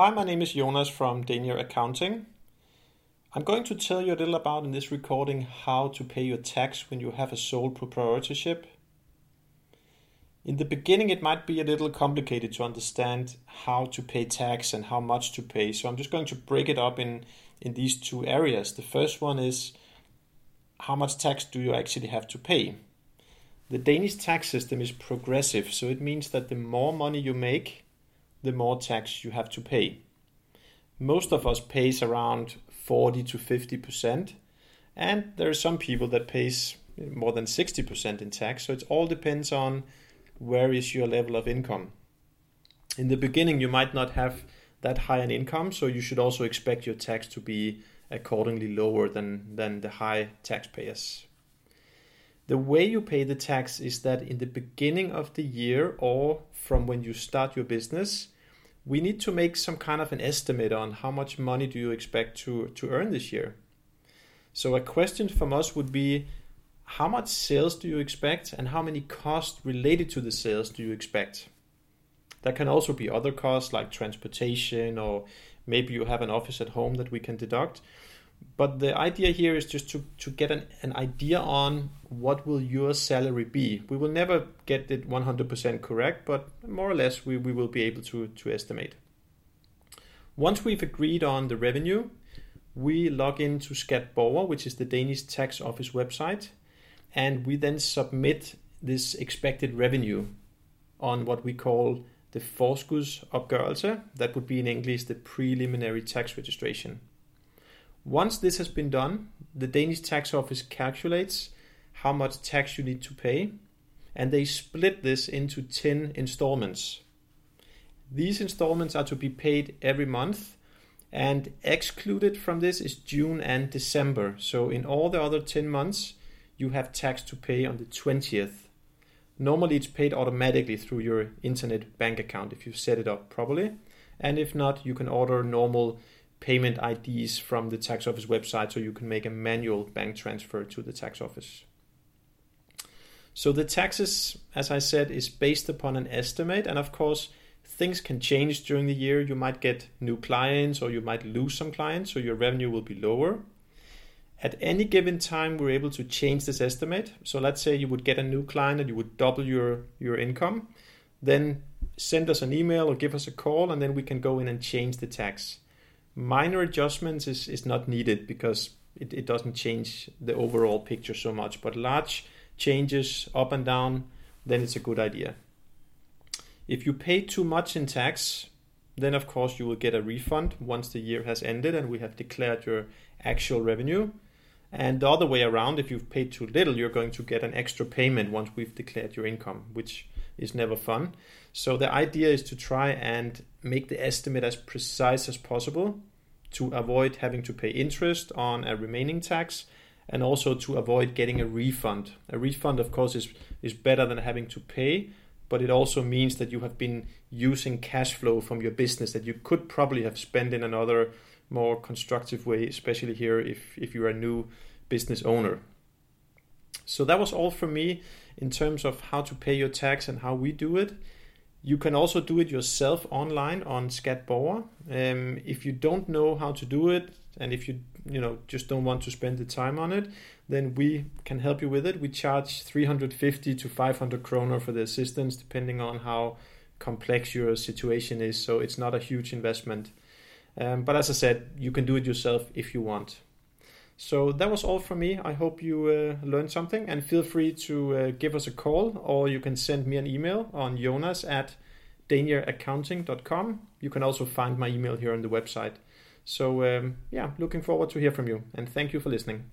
Hi, my name is Jonas from Danier Accounting. I'm going to tell you a little about in this recording how to pay your tax when you have a sole proprietorship. In the beginning, it might be a little complicated to understand how to pay tax and how much to pay, so I'm just going to break it up in, in these two areas. The first one is how much tax do you actually have to pay? The Danish tax system is progressive, so it means that the more money you make, the more tax you have to pay. Most of us pays around 40 to 50%, and there are some people that pays more than 60% in tax, so it all depends on where is your level of income. In the beginning, you might not have that high an income, so you should also expect your tax to be accordingly lower than, than the high taxpayers. The way you pay the tax is that in the beginning of the year or from when you start your business, we need to make some kind of an estimate on how much money do you expect to, to earn this year. So a question from us would be how much sales do you expect and how many costs related to the sales do you expect? There can also be other costs like transportation or maybe you have an office at home that we can deduct. But the idea here is just to, to get an, an idea on what will your salary be. We will never get it 100% correct, but more or less we, we will be able to, to estimate. Once we've agreed on the revenue, we log into Skatborger, which is the Danish tax office website, and we then submit this expected revenue on what we call the forskudsopgørelse. That would be in English the preliminary tax registration. Once this has been done, the Danish tax office calculates how much tax you need to pay, and they split this into 10 installments. These installments are to be paid every month, and excluded from this is June and December. So, in all the other 10 months, you have tax to pay on the 20th. Normally, it's paid automatically through your internet bank account if you set it up properly. And if not, you can order normal payment IDs from the tax office website so you can make a manual bank transfer to the tax office. So the taxes, as I said, is based upon an estimate, and of course, things can change during the year. You might get new clients or you might lose some clients, so your revenue will be lower. At any given time, we're able to change this estimate. So let's say you would get a new client and you would double your, your income. Then send us an email or give us a call, and then we can go in and change the tax minor adjustments is, is not needed because it, it doesn't change the overall picture so much. But large changes up and down, then it's a good idea. If you pay too much in tax, then of course you will get a refund once the year has ended and we have declared your actual revenue. And the other way around, if you've paid too little, you're going to get an extra payment once we've declared your income, which is never fun. So the idea is to try and make the estimate as precise as possible to avoid having to pay interest on a remaining tax and also to avoid getting a refund. A refund, of course, is, is better than having to pay, but it also means that you have been using cash flow from your business that you could probably have spent in another more constructive way, especially here if, if you're a new business owner. So that was all from me in terms of how to pay your tax and how we do it. You can also do it yourself online on Skatborger. Um, if you don't know how to do it, and if you you know just don't want to spend the time on it, then we can help you with it. We charge 350 to 500 kroner for the assistance, depending on how complex your situation is. So it's not a huge investment. Um, but as I said, you can do it yourself if you want. So that was all from me. I hope you uh, learned something and feel free to uh, give us a call or you can send me an email on jonas at danieraccounting.com. You can also find my email here on the website. So, um, yeah, looking forward to hear from you and thank you for listening.